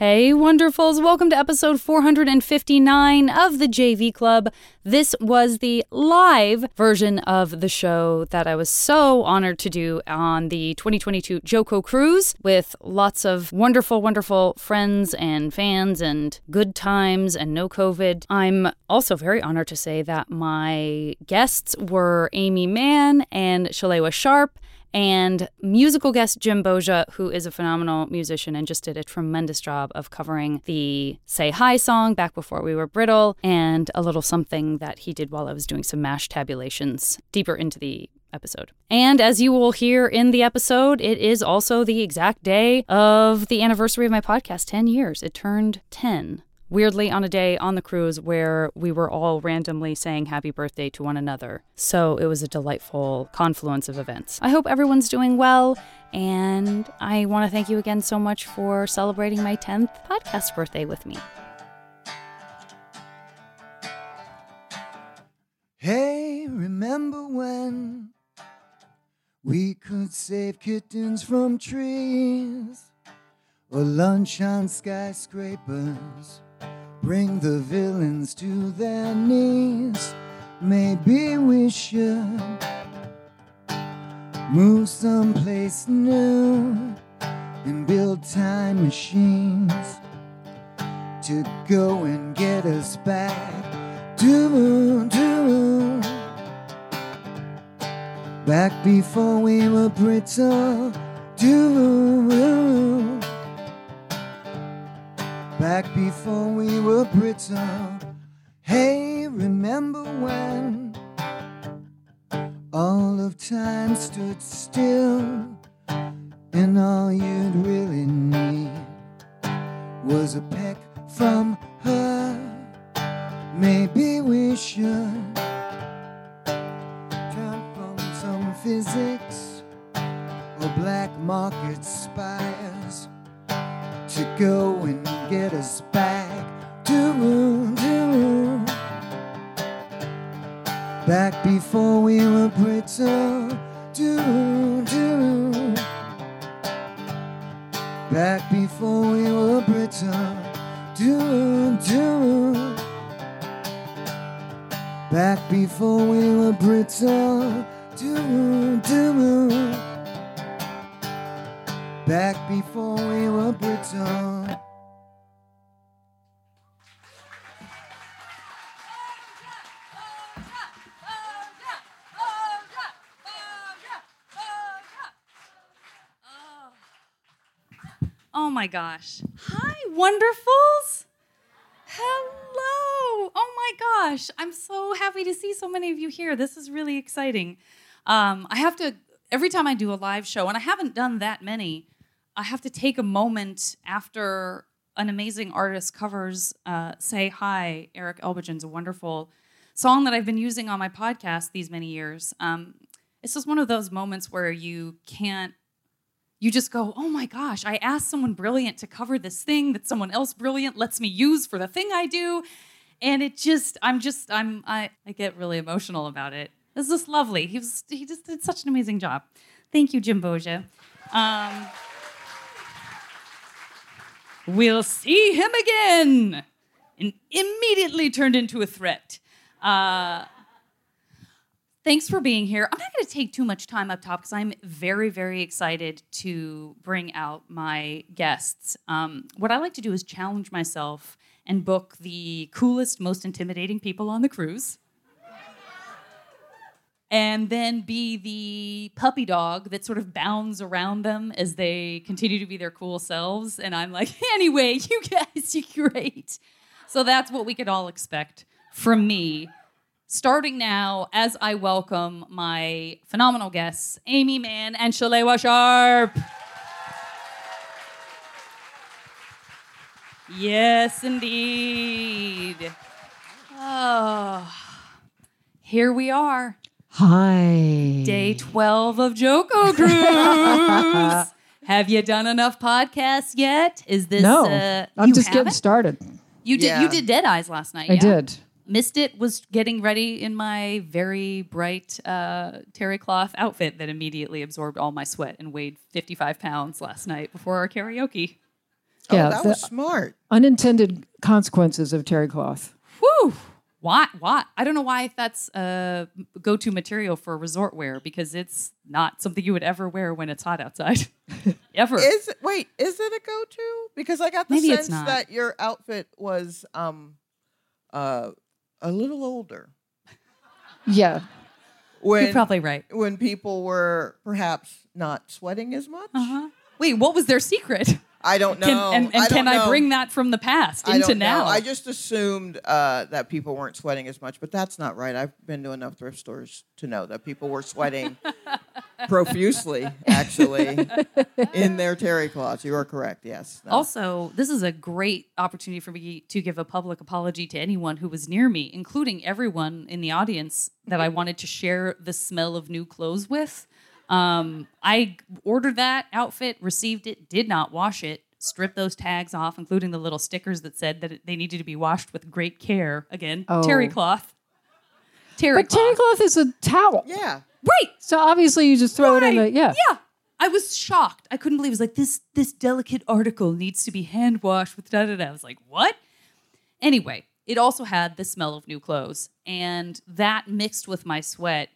Hey, wonderfuls. Welcome to episode 459 of the JV Club. This was the live version of the show that I was so honored to do on the 2022 JoCo cruise with lots of wonderful, wonderful friends and fans and good times and no COVID. I'm also very honored to say that my guests were Aimee Mann and Shalewa Sharpe and musical guest Jim Boggia, who is a phenomenal musician and just did a tremendous job of covering the Say Hi song back before we were brittle, and a little something that he did while I was doing some M.A.S.H. tabulations deeper into the episode. And as you will hear in the episode, it is also the exact day of the anniversary of my podcast 10 years. It turned 10 weirdly on a day on the cruise where we were all randomly saying happy birthday to one another. So it was a delightful confluence of events. I hope everyone's doing well, and I want to thank you again so much for celebrating my 10th podcast birthday with me. Hey, remember when we could save kittens from trees or lunch on skyscrapers? Bring the villains to their knees. Maybe we should move someplace new and build time machines to go and get us back. Do, do. Back before we were brittle. Uh, do back before we were brittle. Hey, remember when all of time stood still my gosh. Hi, wonderfuls. Hello. Oh my gosh. I'm so happy to see so many of you here. This is really exciting. Um, I have to, every time I do a live show, and I haven't done that many, I have to take a moment after an amazing artist covers uh, Say Hi. Eric Elbogen's a wonderful song that I've been using on my podcast these many years. Um, it's just one of those moments where you can't you just go, oh my gosh, I asked someone brilliant to cover this thing that someone else brilliant lets me use for the thing I do. And it just, I'm just, I'm, I, I get really emotional about it. This is just lovely. He was, he just did such an amazing job. Thank you, Jim Boggia. Um, we'll see him again. And immediately turned into a threat. Uh, Thanks for being here. I'm not going to take too much time up top because I'm very, very excited to bring out my guests. Um, what I like to do is challenge myself and book the coolest, most intimidating people on the cruise. and then be the puppy dog that sort of bounds around them as they continue to be their cool selves. And I'm like, anyway, you guys, you're great. So that's what we could all expect from me starting now as I welcome my phenomenal guests, Aimee Mann and Shalewa Sharpe. Yes, indeed. Oh, here we are. Hi. Day 12 of JoCo Cruise. Have you done enough podcasts yet? Is this No. uh, I'm you just getting haven't? started. You did Yeah. you did Dead Eyes last night. I yeah? did. Missed it was getting ready in my very bright uh, terry cloth outfit that immediately absorbed all my sweat and weighed 55 pounds last night before our karaoke Oh, Yeah, that was smart. Unintended consequences of terry cloth. Whew. Why? Why? I don't know why that's uh, go-to material for resort wear because it's not something you would ever wear when it's hot outside. ever. Is it, wait, is it a go-to? Because I got the Maybe sense that your outfit was um uh a little older Yeah. when You're probably right. when people were perhaps not sweating as much. Uh-huh. Wait, what was their secret? I don't know. Can, and and I can don't I know. bring that from the past I into don't know. now? I just assumed uh, that people weren't sweating as much, but that's not right. I've been to enough thrift stores to know that people were sweating profusely, actually, in their terry cloths. You are correct. Yes. No. Also, this is a great opportunity for me to give a public apology to anyone who was near me, including everyone in the audience that I wanted to share the smell of new clothes with. Um, I ordered that outfit, received it, did not wash it, stripped those tags off, including the little stickers that said that it- they needed to be washed with great care. Again, Oh. terry cloth. Terry But terry cloth. cloth is a towel. yeah. Right. So obviously you just throw it in the yeah. Yeah. I was shocked. I couldn't believe it was like this this delicate article needs to be hand washed with da da da. I was like, what? Anyway, it also had the smell of new clothes. And that mixed with my sweat,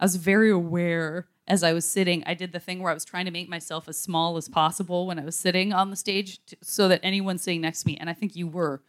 I was very aware as I was sitting. I did the thing where I was trying to make myself as small as possible when I was sitting on the stage to, so that anyone sitting next to me, and I think you were,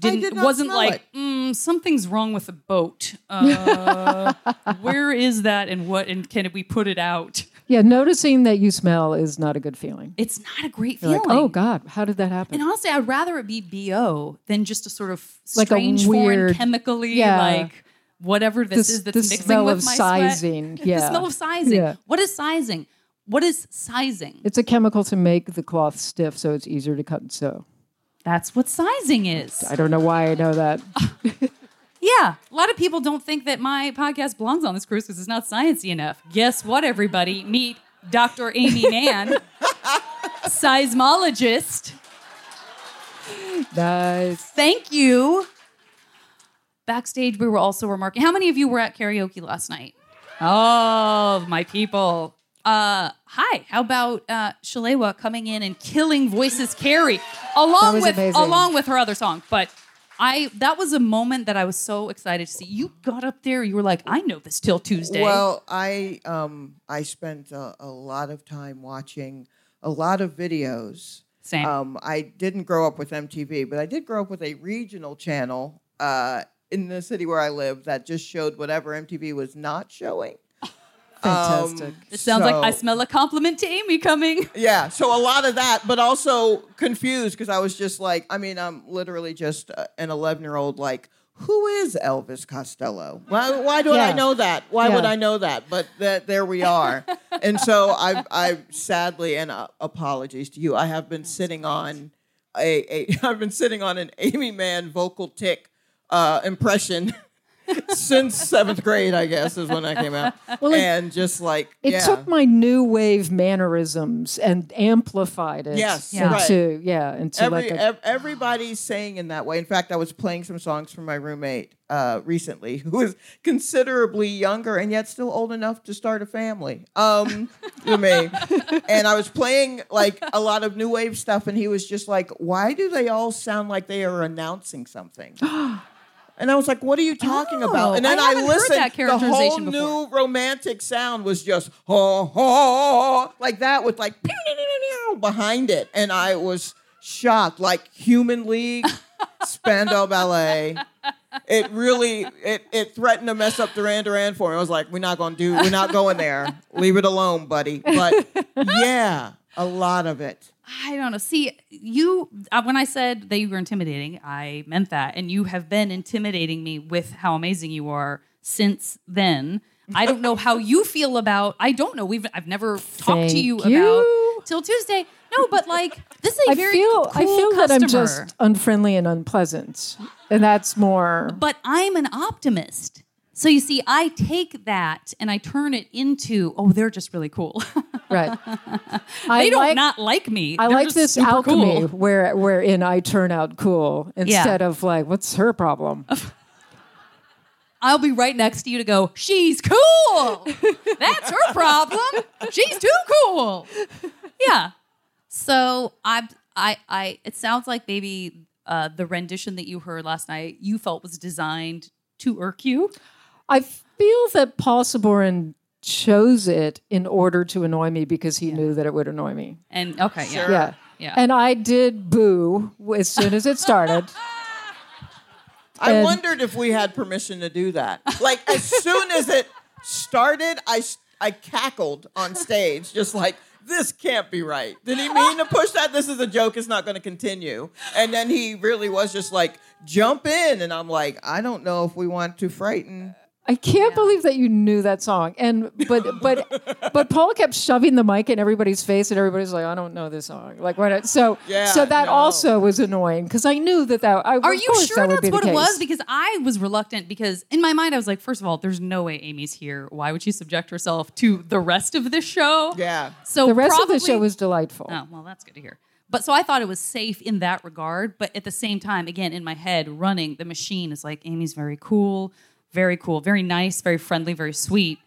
didn't did not wasn't smell like mm, something's wrong with the boat. Uh, where is that and what and can we put it out? Yeah, noticing that you smell is not a good feeling. It's not a great You're feeling. like, oh God, how did that happen? And honestly, I'd rather it be BO than just a sort of Like a strange, foreign, weird- chemically, yeah. like whatever this The- is that's the mixing smell with of my sizing, Sweat. yeah. the smell of sizing. Yeah. What is sizing? What is sizing? it's a chemical to make the cloth stiff so it's easier to cut and sew. That's what sizing is. I don't know why I know that. Yeah, a lot of people don't think that my podcast belongs on this cruise because it's not sciencey enough. Guess what, everybody? Meet Dr. Aimee Mann, sizemologist. nice. Thank you. Backstage, we were also remarking. How many of you were at karaoke last night? Oh, my people. Uh, hi. How about uh, Shalewa coming in and killing voices carry along with amazing. along with her other song? But I that was a moment that I was so excited to see. You got up there. You were like, I know this 'Til Tuesday. Well, I um I spent a, a lot of time watching a lot of videos. Same. Um, I didn't grow up with MTV, but I did grow up with a regional channel uh, in the city where I live that just showed whatever MTV was not showing. Fantastic. Um, it sounds like I smell a compliment to Aimee coming. Yeah, so a lot of that, but also confused because I was just like, I mean, I'm literally just uh, an 11 year old, like, who is Elvis Costello? Why, why do I Yeah. know that? Why would I know that? But that there we are. and so I, I sadly, and uh, apologies to you, I have been sitting on a, a I've been sitting on an Aimee Mann vocal tick uh, impression. Since seventh grade, I guess, is when I came out, Well, it- and just like It yeah. took my new wave mannerisms and amplified it. Yes, Yeah. into yeah, into Every, like a, ev- everybody's saying in that way. In fact, I was playing some songs from my roommate uh, recently, who is considerably younger and yet still old enough to start a family. Um, to me, and I was playing like a lot of new wave stuff, and he was just like, "Why do they all sound like they are announcing something?" And I was like, "What are you talking Oh, about?" And then I I, listened. that the whole characterization new romantic sound was just ho ho like that with like behind it, and I was shocked. Like Human League, Spandau Ballet. It really it it threatened to mess up Duran Duran for me. I was like, we're not gonna do, we're not going there. Leave it alone, buddy. But yeah, a lot of it. I don't know. See, you uh, when I said that you were intimidating, I meant that, and you have been intimidating me with how amazing you are since then. I don't know how you feel about. I don't know. We've I've never talked to you, you. about 'Til Tuesday. No, but like this is a I very feel cool I feel that I'm just unfriendly and unpleasant, and that's more. But I'm an optimist. So you see, I take that and I turn it into, oh, they're just really cool. Right. they I don't like, not like me. I They're like this alchemy cool. where wherein I turn out cool instead of like, what's her problem? I'll be right next to you to go, she's cool. That's her problem. She's too cool. Yeah. So I I, I, it sounds like maybe uh, the rendition that you heard last night you felt was designed to irk you. I feel that Paul Sabourin chose it in order to annoy me because he knew that it would annoy me. And okay, yeah, Sure. Yeah. yeah. And I did boo as soon as it started. I And- wondered if we had permission to do that. Like as soon as it started, I I cackled on stage, just like this can't be right. Did he mean to push that? This is a joke. It's not going to continue. And then he really was just like jump in, and I'm like, I don't know if we want to frighten. I can't believe that you knew that song. And but but but Paul kept shoving the mic in everybody's face, and everybody's like, "I don't know this song." Like what? So Yeah, so that no. also was annoying because I knew that that. I, Are you sure that that's what it was? Because I was reluctant because in my mind I was like, first of all, there's no way Aimee's here. Why would she subject herself to the rest of this show? Yeah. So The rest probably, of the show was delightful. Oh, well, that's good to hear. But so I thought it was safe in that regard. But at the same time, again, in my head, running the machine is like Amy's very cool, very cool, very nice, very friendly, very sweet,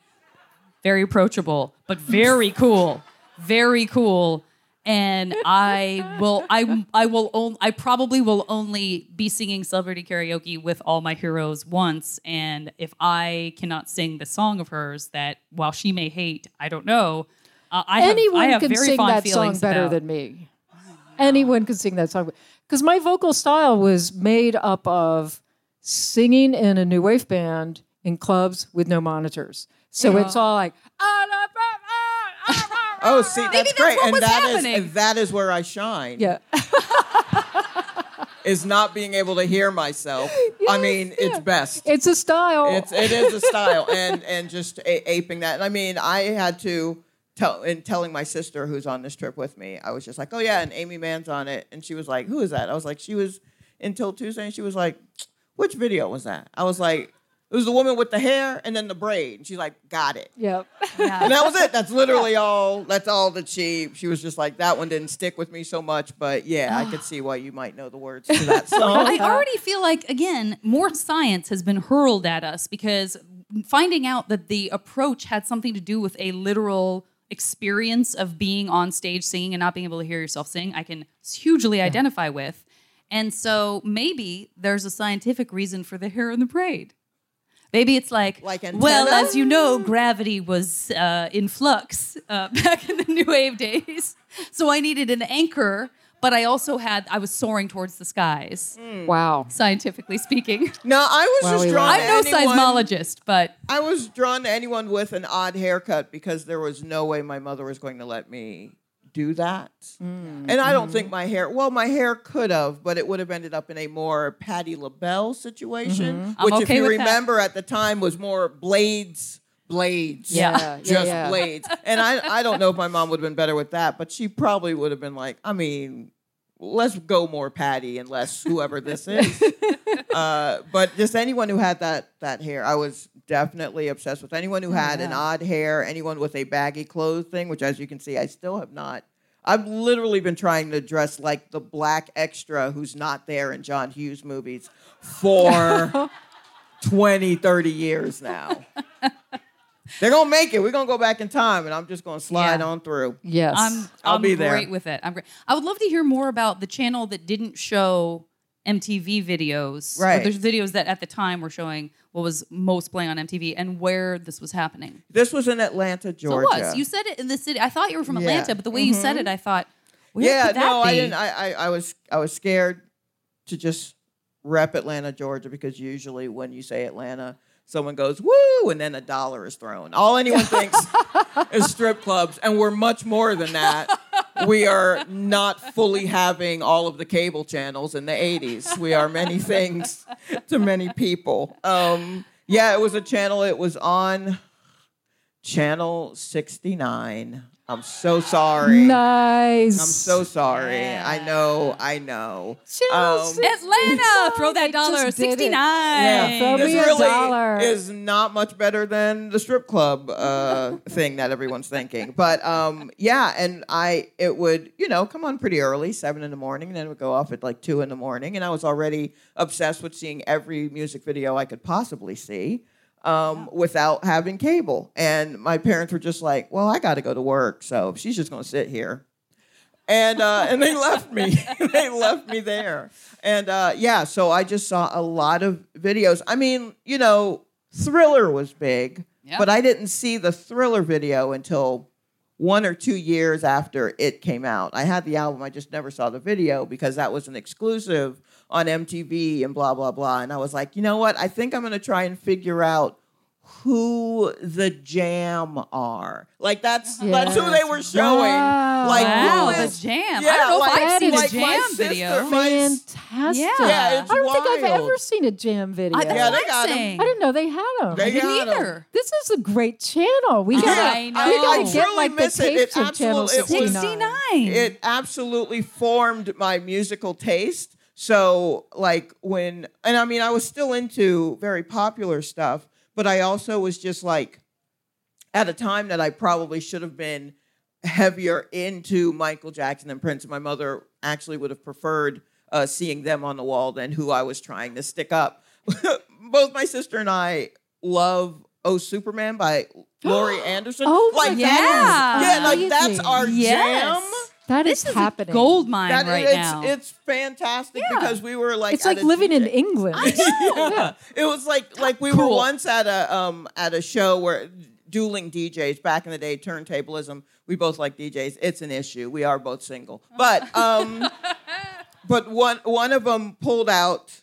very approachable, but very cool, very cool. And I will, I, I will, on, I probably will only be singing celebrity karaoke with all my heroes once. And if I cannot sing the song of hers that, while she may hate, I don't know. Uh, I have, Anyone I have can very sing fond that song better about- than me. Anyone can sing that song because my vocal style was made up of singing in a new wave band in clubs with no monitors. So it's all like. Oh, see, that's that's great, what and that is, and that is where I shine. Yeah. Is not being able to hear myself. I mean, it's best. It's a style. It's it is a style, and and just a- aping that. I mean, I had to tell in telling my sister who's on this trip with me. I was just like, oh yeah, and Aimee Mann's on it, and she was like, who is that? I was like, she was until Tuesday, and she was like, which video was that? I was like, it was the woman with the hair and then the braid. And she's like, got it. yeah. And that was it. That's literally all. That's all that she. She was just like that one didn't stick with me so much, but yeah, I could ah. see why you might know the words to that song. I already feel like again more science has been hurled at us because finding out that the approach had something to do with a literal experience of being on stage singing and not being able to hear yourself sing, I can hugely identify with. And so maybe there's a scientific reason for the hair in the braid. Maybe it's like, Like well, as you know, gravity was uh, in flux uh, back in the new wave days. So I needed an anchor, but I also had, I was soaring towards the skies Wow. scientifically speaking. No, I was Well, just we drawn. love I'm no anyone- sizemologist, but I was drawn to anyone with an odd haircut because there was no way my mother was going to let me do that. Mm, And I don't mm-hmm. think my hair, well, my hair could have, but it would have ended up in a more Patti LaBelle situation, Mm-hmm. I'm which, if you with that. remember at the time, was more blades, blades. Yeah. Yeah, Just yeah. blades. And I, I don't know if my mom would have been better with that, but she probably would have been like, I mean, let's go more Patti and less whoever this is. uh, but just anyone who had that that hair, I was definitely obsessed with. Anyone who oh, had an odd hair, anyone with a baggy clothes thing, which as you can see, I still have not. I've literally been trying to dress like the black extra who's not there in John Hughes movies for 20, 30 years now. They're gonna make it. We're gonna go back in time, and I'm just gonna slide Yeah. on through. Yes. I'm I'll I'm be there. great with it. I'm great. I would love to hear more about the channel that didn't show MTV videos. Right. there's videos that at the time were showing what was most playing on MTV and where this was happening. This was in Atlanta, So Georgia. it was. You said it in the city. I thought you were from Yeah. Atlanta, but the way you said mm-hmm. it, I thought, yeah, no, be? I didn't. I, I, I was, I was scared to just rep Atlanta, Georgia, because usually when you say Atlanta, someone goes woo, and then a dollar is thrown. All anyone thinks is strip clubs, and we're much more than that. We are not fully having all of the cable channels in the '80s. We are many things to many people. Um, yeah, it was a channel. It was on channel 69. I'm so sorry. nice. I'm so sorry. Yeah. I know. I know. Chelsea. Atlanta, throw that dollar, just did it. sixty nine. Yeah, throw this me a really dollar. is not much better than the strip club uh, thing that everyone's thinking. But um, yeah, and I it would you know come on pretty early, seven in the morning, and then it would go off at like two in the morning, and I was already obsessed with seeing every music video I could possibly see. Um, without having cable, and my parents were just like, "Well, I got to go to work, so she's just going to sit here." and uh, and they left me. they left me there. And uh, yeah, so I just saw a lot of videos. I mean, you know, Thriller was big, Yeah. but I didn't see the Thriller video until one or two years after it came out. I had the album, I just never saw the video because that was an exclusive on MTV and blah blah blah. And I was like, you know what? I think I'm gonna try and figure out who the Jam are. Like that's uh-huh. that's who they were showing. Wow. Like Wow, who the is Jam. Yeah, I don't know like, if I've seen that a Jam sister- video. Fantastic. Yeah. Yeah, it's I don't think I've ever seen a jam video. I, Yeah, they got I'm 'em. saying. I didn't know they had them. They I didn't either. This is a great channel. We gotta, I we know. gotta I get truly like the miss it. It of Channel absolutely- it was- 69. 69. it absolutely formed my musical taste. So, like, when, and I mean, I was still into very popular stuff, but I also was just like, at a time that I probably should have been heavier into Michael Jackson and Prince. My mother actually would have preferred uh, seeing them on the wall than who I was trying to stick up. Both my sister and I love Oh Superman by Laurie Anderson. Oh like Yeah. yeah, like that's our Yes. jam. That This is is happening. a gold mine That- right it's, now. It's fantastic Yeah. because we were like It's like a living in England. yeah. It was like like we were once at a um at a show where dueling DJs back in the day turntablism. We both like DJs. It's an issue. We are both single. But um but one one of them pulled out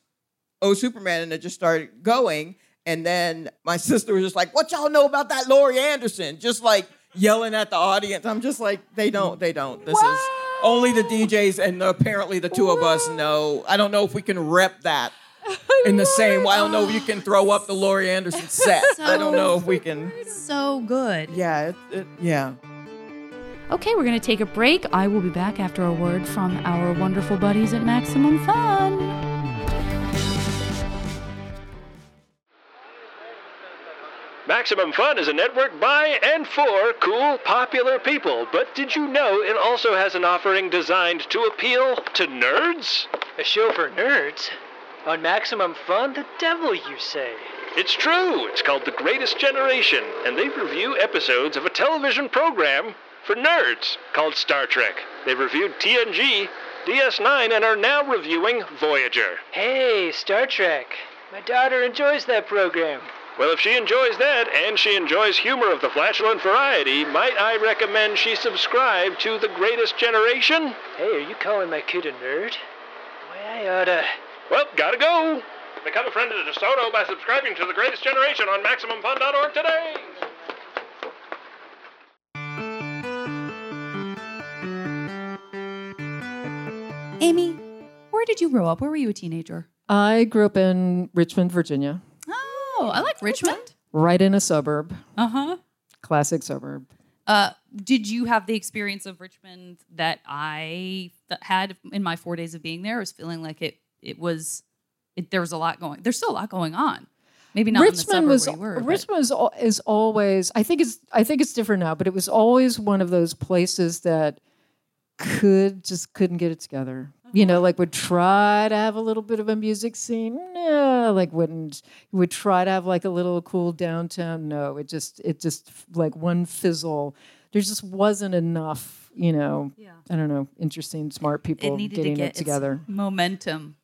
Oh Superman and it just started going and then my sister was just like, "What y'all know about that Laurie Anderson?" Just like yelling at the audience. I'm just like, "They don't. They don't. This is only the DJs and apparently the two of us know. I don't know if we can rep that in the same way. I don't know if you can throw up the Laurie Anderson set. I don't know if we can. so good. Yeah, it, it, yeah. Okay, we're going to take a break. I will be back after a word from our wonderful buddies at Maximum Fun. Maximum Fun is a network by and for cool, popular people. But did you know it also has an offering designed to appeal to nerds? A show for nerds? On Maximum Fun? The devil, you say? It's true. It's called The Greatest Generation, and they review episodes of a television program for nerds called Star Trek. They've reviewed TNG, DS9, and are now reviewing Voyager. Hey, Star Trek. My daughter enjoys that program. Well, if she enjoys that and she enjoys humor of the flatulent variety, might I recommend she subscribe to The Greatest Generation? Hey, are you calling my kid a nerd? Why, I oughta. Well, gotta go. Become a friend of the DeSoto by subscribing to The Greatest Generation on MaximumFun.org today. Aimee, where did you grow up? Where were you a teenager? I grew up in Richmond, Virginia, Oh, I like Richmond. right in a suburb, Uh huh. classic suburb. Uh, did you have the experience of Richmond that I th- had in my four days of being there? I was feeling like it. It was. It, there was a lot going. There's still a lot going on. Maybe not Richmond was were. Richmond is, is always. I think it's. I think it's different now, but it was always one of those places that could just couldn't get it together. You know, like would try to have a little bit of a music scene. No, like wouldn't. Would try to have like a little cool downtown. No, it just it just like one fizzle. There just wasn't enough. You know. Yeah. I don't know. Interesting, smart people it getting to get it together. momentum.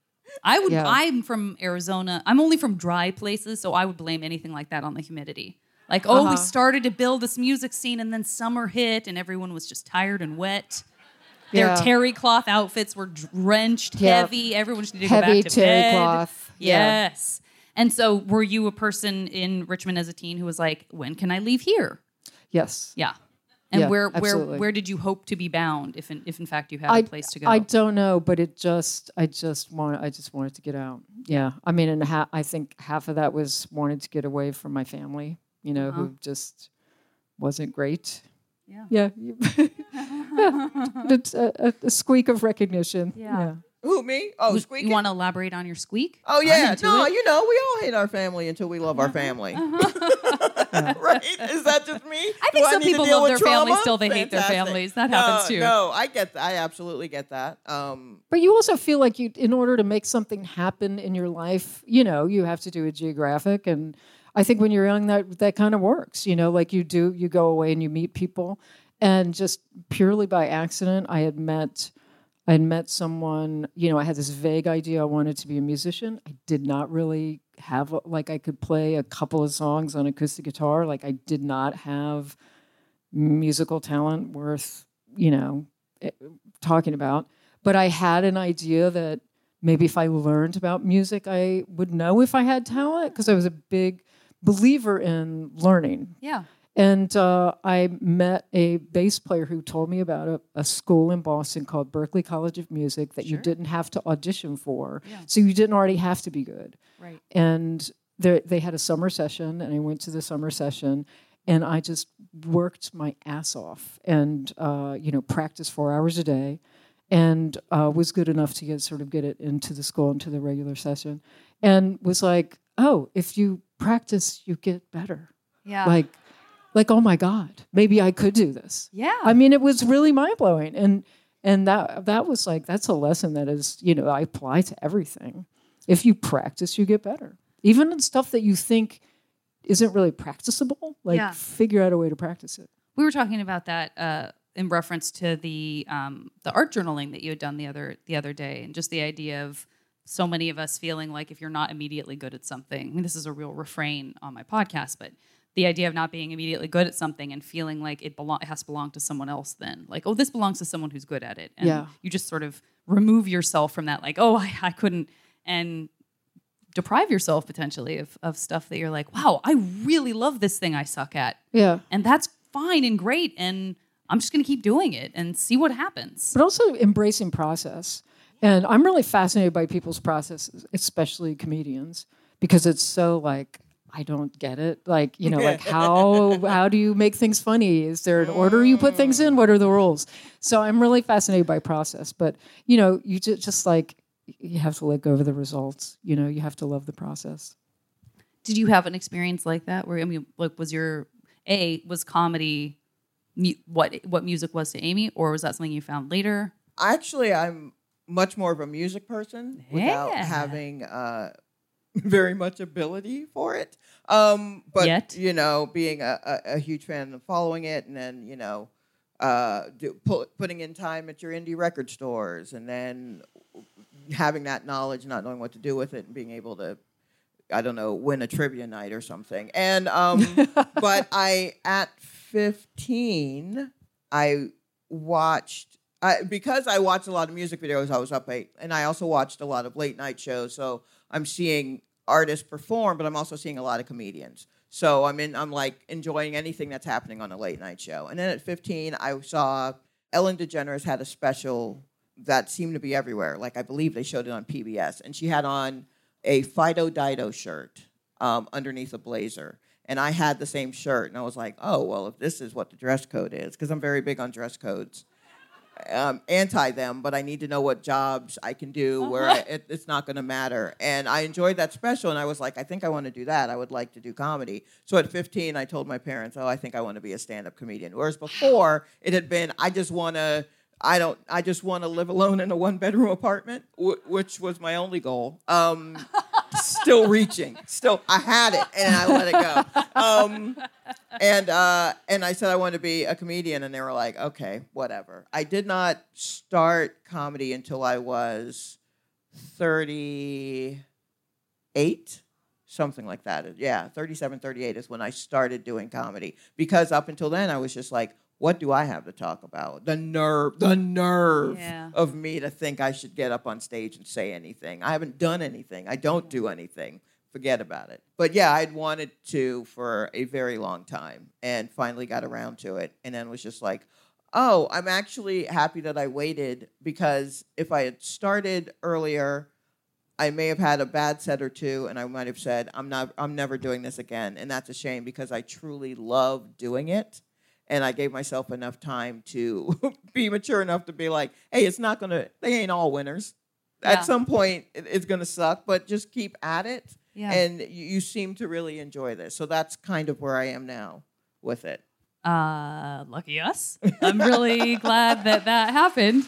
I would. Yeah. I'm from Arizona. I'm only from dry places, so I would blame anything like that on the humidity. Like, oh, Uh-huh. we started to build this music scene, and then summer hit, and everyone was just tired and wet. Their Yeah. terry cloth outfits were drenched, Yeah. heavy. Everyone just needed to go back to terry bed. cloth. Yeah. Yes. And so, were you a person in Richmond as a teen who was like, "When can I leave here?" Yes. Yeah. And Yeah, where where absolutely. where did you hope to be bound if in, if in fact you had I, a place to go? I don't know, but it just I just want I just wanted to get out. Yeah, I mean, and ha- I think half of that was wanted to get away from my family. You know, who uh-huh. just wasn't great. Yeah. Yeah. It's a, a, a squeak of recognition. Yeah. Who me? Oh, squeak. You want to elaborate on your squeak? Oh yeah, no, it. you know we all hate our family until we love our family, right? Is that just me? Uh-huh. I think Do some need to people love with their families trauma? till they hate their families. That No, happens too. No, I get that. I absolutely get that. Um, But you also feel like you, in order to make something happen in your life, you know, you have to do a geographic. And I think when you're young, that that kind of works. You know, like you do, you go away and you meet people, and just purely by accident, I had met. I had met someone, you know, I had this vague idea I wanted to be a musician. I did not really have, like, I could play a couple of songs on acoustic guitar. Like, I did not have musical talent worth, you know, eh, talking about. But I had an idea that maybe if I learned about music, I would know if I had talent because I was a big believer in learning. Yeah. And uh, I met a bass player who told me about a, a school in Boston called Berklee College of Music that you didn't have to audition for. Yeah. So you didn't already have to be good. Right. And there, they had a summer session, and I went to the summer session, and I just worked my ass off and, uh, you know, practiced four hours a day and uh, was good enough to get sort of get it into the school into the regular session and was like oh if you practice you get better Yeah. like like oh my god maybe i could do this yeah. i mean it was really mind-blowing and and that that was like that's a lesson that is you know i apply to everything if you practice you get better even in stuff that you think isn't really practicable like Yeah. figure out a way to practice it we were talking about that uh, in reference to the um, the art journaling that you had done the other the other day, and just the idea of so many of us feeling like if you're not immediately good at something, I mean, this is a real refrain on my podcast, but the idea of not being immediately good at something and feeling like it belong it has to belong to someone else then like oh this belongs to someone who's good at it and Yeah. you just sort of remove yourself from that like oh I, I couldn't and deprive yourself potentially of, of stuff that you're like wow i really love this thing i suck at yeah and that's fine and great and i'm just going to keep doing it and see what happens but also embracing process. And I'm really fascinated by people's processes, especially comedians, because it's so like I don't get it. Like you know, like how how do you make things funny? Is there an order you put things in? Mm. What are the rules? So I'm really fascinated by process. But you know, you just, just like you have to let go of the results. You know, you have to love the process. did you have an experience like that where i mean like was your a was comedy what what music was to aimee or was that something you found later Actually, I'm much more of a music person without Yeah. having uh, very much ability for it. Um, but Yet. you know, being a, a, a huge fan of following it, and then you know, uh, do, pu- putting in time at your indie record stores, and then having that knowledge, not knowing what to do with it, and being able to. I don't know, win a trivia night or something. And um, but I at 15, I watched I, because I watched a lot of music videos. I was up late, and I also watched a lot of late night shows. So I'm seeing artists perform, but I'm also seeing a lot of comedians. So I'm in. I'm like enjoying anything that's happening on a late night show. And then at 15, I saw Ellen DeGeneres had a special that seemed to be everywhere. Like I believe they showed it on PBS, and she had on a Fido Dido shirt um, underneath a blazer. And I had the same shirt, and I was like, "Oh well, if this is what the dress code is, because I'm very big on dress codes." Um, anti them, but I need to know what jobs I can do where I, it, it's not going to matter. And I enjoyed that special, and I was like, I think I want to do that. I would like to do comedy. So at 15, I told my parents, oh, I think I want to be a stand up comedian. Whereas before, it had been, I just want to. I don't. I just want to live alone in a one-bedroom apartment, w- which was my only goal. Um, still reaching. Still, I had it, and I let it go. Um, and uh, and I said I wanted to be a comedian, and they were like, okay, whatever. I did not start comedy until I was thirty-eight, something like that. Yeah, 37, 38 is when I started doing comedy. Because up until then, I was just like, what do I have to talk about? The nerve, the nerve Yeah. of me to think I should get up on stage and say anything. I haven't done anything. I don't do anything. Forget about it. But yeah, I'd wanted to for a very long time and finally got around to it. And then was just like, oh, I'm actually happy that I waited because if I had started earlier, I may have had a bad set or two, and I might have said, "I'm not, I'm never doing this again," and that's a shame because I truly love doing it, and I gave myself enough time to be mature enough to be like, "Hey, it's not gonna, they ain't all winners. Yeah. At some point, it- it's gonna suck, but just keep at it." Yeah. And you, you seem to really enjoy this, so that's kind of where I am now with it. uh lucky us i'm really glad that that happened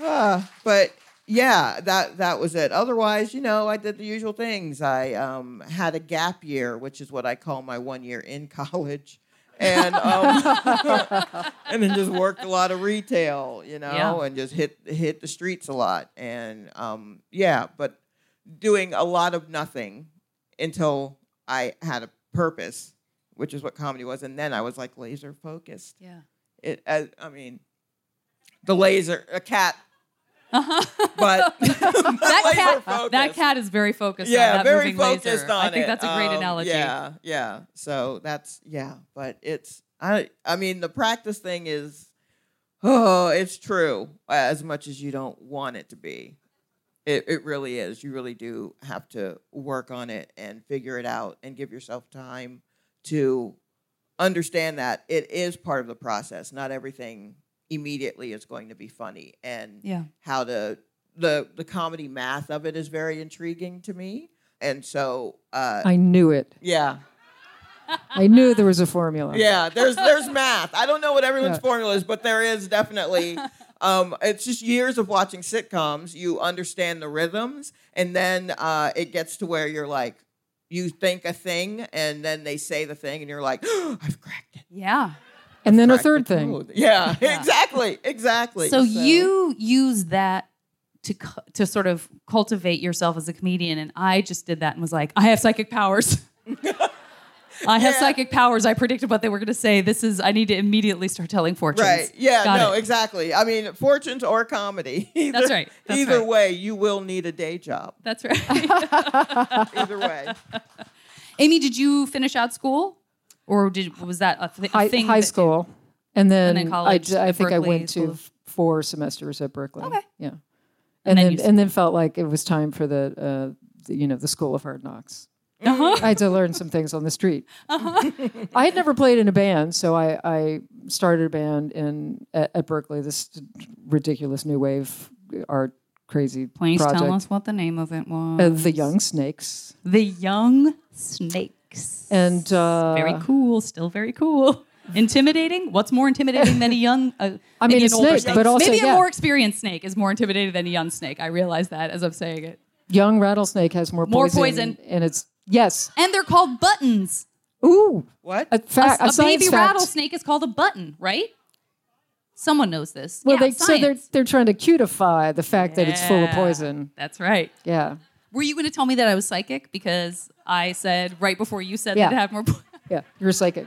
Ah, but yeah, that that was it. Otherwise, you know, I did the usual things. I um, had a gap year, which is what I call my one year in college, and um, and then just worked a lot of retail, you know, Yeah. and just hit hit the streets a lot, and um, yeah, but doing a lot of nothing until I had a purpose, which is what comedy was, and then I was like laser focused. Yeah. It, as, I mean, the laser, a cat, Uh-huh. but that cat, that cat is very focused. on yeah, that very focused laser. on it. I think that's a great Um, analogy. Yeah, yeah. So that's yeah, but it's I I mean the practice thing is oh, it's true as much as you don't want it to be. It it really is. You really do have to work on it and figure it out and give yourself time to understand that it is part of the process. Not everything immediately is going to be funny and Yeah. how to the the comedy math of it is very intriguing to me. And so uh I knew it. yeah. I knew there was a formula. Yeah, there's there's math. I don't know what everyone's Yeah. formula is, but there is definitely um it's just years of watching sitcoms, you understand the rhythms and then uh it gets to where you're like you think a thing and then they say the thing and you're like, I've cracked it. Yeah. And then a third the thing. Yeah, Yeah. exactly. Exactly. So, you use that to to sort of cultivate yourself as a comedian, and I just did that and was like, I have psychic powers. I have Yeah. psychic powers. I predicted what they were going to say. This is. I need to immediately start telling fortunes. Right. Yeah, Got no, it. exactly. I mean, fortunes or comedy. Either, That's right. That's either right. way, you will need a day job. That's right. Either way. Aimee, did you finish out school, or did was that a, th- a High, thing? high that- school. And then, and then I college d- I, at think I went School to of- four semesters at Berklee. Okay. Yeah. And And, then then, and then felt like it was time for the, uh, the you know the School of Hard Knocks. Uh-huh. I had to learn some things on the street. I had never played in a band, so I, I started a band in at, at Berklee. This ridiculous new wave art crazy Please project. tell us what the name of it was. Uh, the Young Snakes, The Young Snakes. And uh, very cool. Still very cool. Intimidating? What's more intimidating than a young? Uh, I mean, a an older snake, but also, maybe a yeah. more experienced snake is more intimidating than a young snake. I realize that as I'm saying it. young rattlesnake has more More poison, poison. and it's yes. And they're called buttons. Ooh, What? a, fact, a a, a baby fact. rattlesnake is called a button, right? Someone knows this. Well, yeah, they so they're they're trying to cutify the fact that it's full of poison. That's right. Yeah, Were you going to tell me that I was psychic because I said right before you said Yeah. that it had more? po- yeah. You're psychic.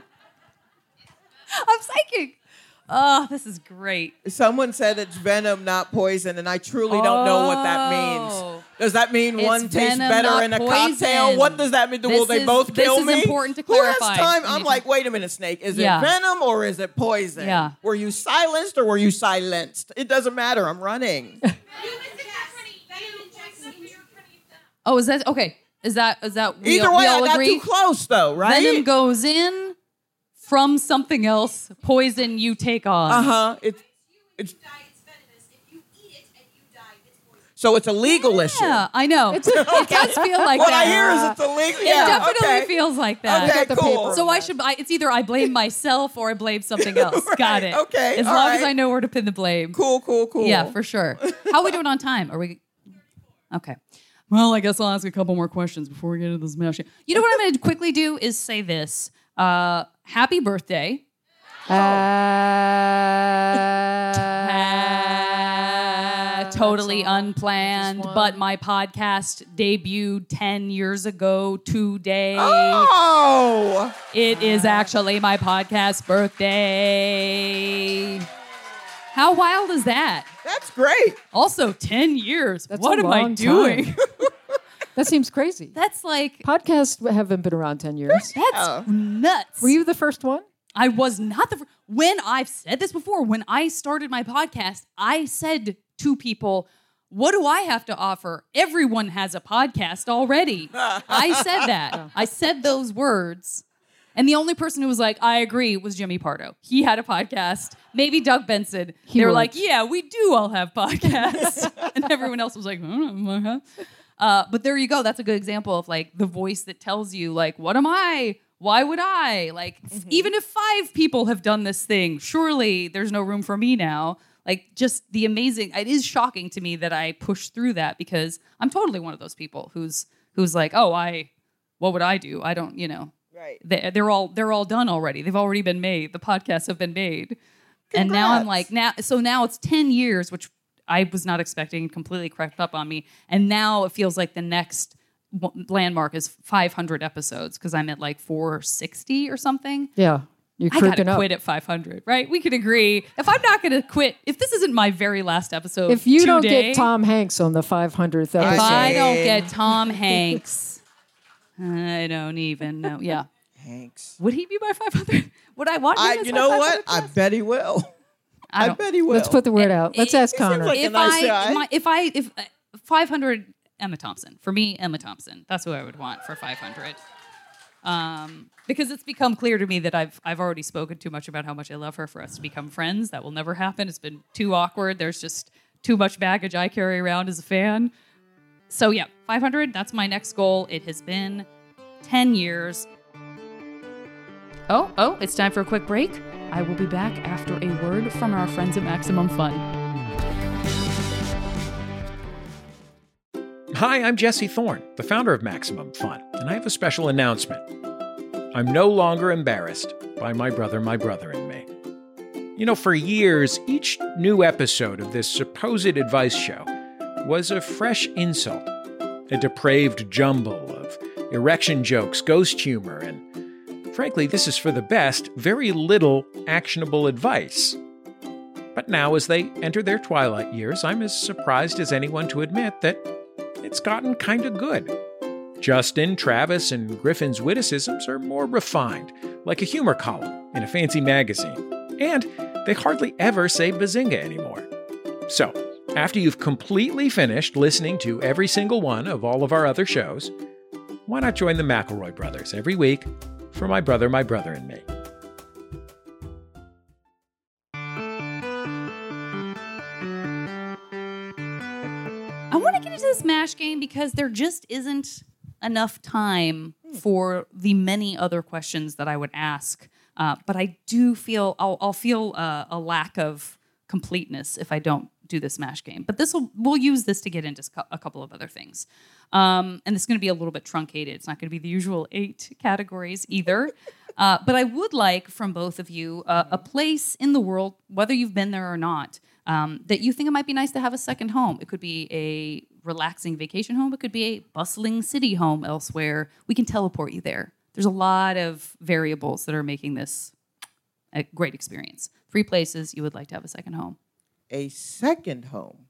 I'm psychic. Oh, this is great. Someone said it's venom, not poison, and I truly don't know what that Oh. means. Does that mean It's one tastes venom, better in a poison. cocktail? What does that mean? Will This they is- both this kill is me? important to Who has clarify. time? I'm like, wait a minute, Snake. Is Yeah. it venom or is it poison? Yeah. Were you silenced or were you silenced? It doesn't matter. I'm running. Oh, is that okay? Is that is that we, Either we way, I all got agree? too close, though, right? Venom goes in from something else. Poison you take on. uh huh. It's it's so it's a legal issue. Yeah, I know. it does feel like What that. I hear is it's illegal. it Yeah, definitely okay. feels like that. Okay, the cool. paper. So I should. I, it's either I blame myself or I blame something else. Got it. okay, As all long as. I know where to pin the blame. Cool, cool, cool. Yeah, for sure. How are we doing on time? Are we okay? Well, I guess I'll ask a couple more questions before we get into this mess. You know what I'm going to quickly do is say this: uh, Happy birthday! Uh, totally unplanned, but my podcast debuted 10 years ago today. Oh, It is actually my podcast birthday. How wild is that? that's great. Also, 10 years. That's what a am I doing? That seems crazy. That's like, Podcasts haven't been around ten years. that's Yeah. nuts. Were you the first one? I was not the fir- when I've said this before. When I started my podcast, I said to people, "What do I have to offer? Everyone has a podcast already." I said that. I said those words. And the only person who was like, I agree, was Jimmy Pardo. He had a podcast. Maybe Doug Benson. He they were would. like, yeah, we do all have podcasts. and everyone else was like, "Hmm, uh-huh." Uh, but there you go. That's a good example of like the voice that tells you, like, what am I? Why would I? Like, f- even if five people have done this thing, surely there's no room for me now. Like, just the amazing. It is shocking to me that I pushed through that because I'm totally one of those people who's who's like, oh, I, what would I do? I don't, you know. Right. They, they're all they're all done already. They've already been made. The podcasts have been made. And now I'm like now so now it's 10 years which I was not expecting completely crept up on me. And now it feels like the next landmark is 500 episodes because I'm at like 460 or something. Yeah. You're I gotta up. quit at 500, right? We could agree. If I'm not going to quit, if this isn't my very last episode, If you don't get Tom Hanks on the 500th episode, if episode, I don't get Tom Hanks, I don't even know. Yeah, Hanks. would he be my 500? Would I want him? I, as you my know what? 500 I guest? bet he will. I I, don't- bet he will. let's put the word out. Let's ask Connor. like a if nice I, my- if I, if uh, 500, Emma Thompson. For me, Emma Thompson. That's who I would want for 500. Um, because it's become clear to me that I've I've already spoken too much about how much I love her for us to become friends. That will never happen. It's been too awkward. There's just too much baggage I carry around as a fan. So yeah, 500. That's my next goal. It has been 10 years. Oh, oh, it's time for a quick break. I will be back after a word from our friends at Maximum Fun. Hi, I'm Jesse Thorne, the founder of Maximum Fun, and I have a special announcement. I'm no longer embarrassed by my brother, my brother, and me. You know, for years, each new episode of this supposed advice show was a fresh insult, a depraved jumble of erection jokes, ghost humor, and frankly, this is for the best, very little actionable advice. But now, as they enter their twilight years, I'm as surprised as anyone to admit that it's gotten kind of good. Justin, Travis, and Griffin's witticisms are more refined, like a humor column in a fancy magazine. And they hardly ever say bazinga anymore. So, after you've completely finished listening to every single one of all of our other shows, why not join the McElroy brothers every week for My Brother, My Brother, and Me? I want to get into this MASH game because there just isn't enough time for the many other questions that I would ask. Uh, but I do feel I'll, I'll feel uh, a lack of completeness if I don't do this MASH game. But this will we'll use this to get into a couple of other things. Um, and it's going to be a little bit truncated. It's not going to be the usual eight categories either. Uh, but I would like from both of you uh, a place in the world, whether you've been there or not, um, that you think it might be nice to have a second home. It could be a relaxing vacation home. It could be a bustling city home elsewhere. We can teleport you there. There's a lot of variables that are making this a great experience. Three places you would like to have a second home. A second home.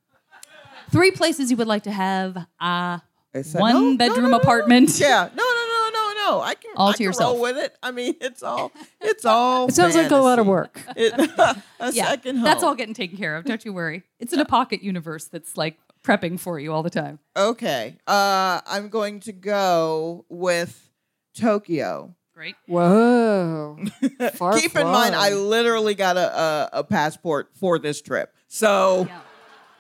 Three places you would like to have a A sec- one No, no, bedroom no, no, no. apartment. Yeah, no, no, no, no, no. I can All I to can yourself. roll with it. I mean, it's all it's all. It sounds like a lot of work. It, a Yeah, second home. that's all getting taken care of. Don't you worry. It's in a pocket universe that's like prepping for you all the time. Okay. Uh, I'm going to go with Tokyo. Great. Whoa. Far Keep in mind, I literally got a, a, a passport for this trip. So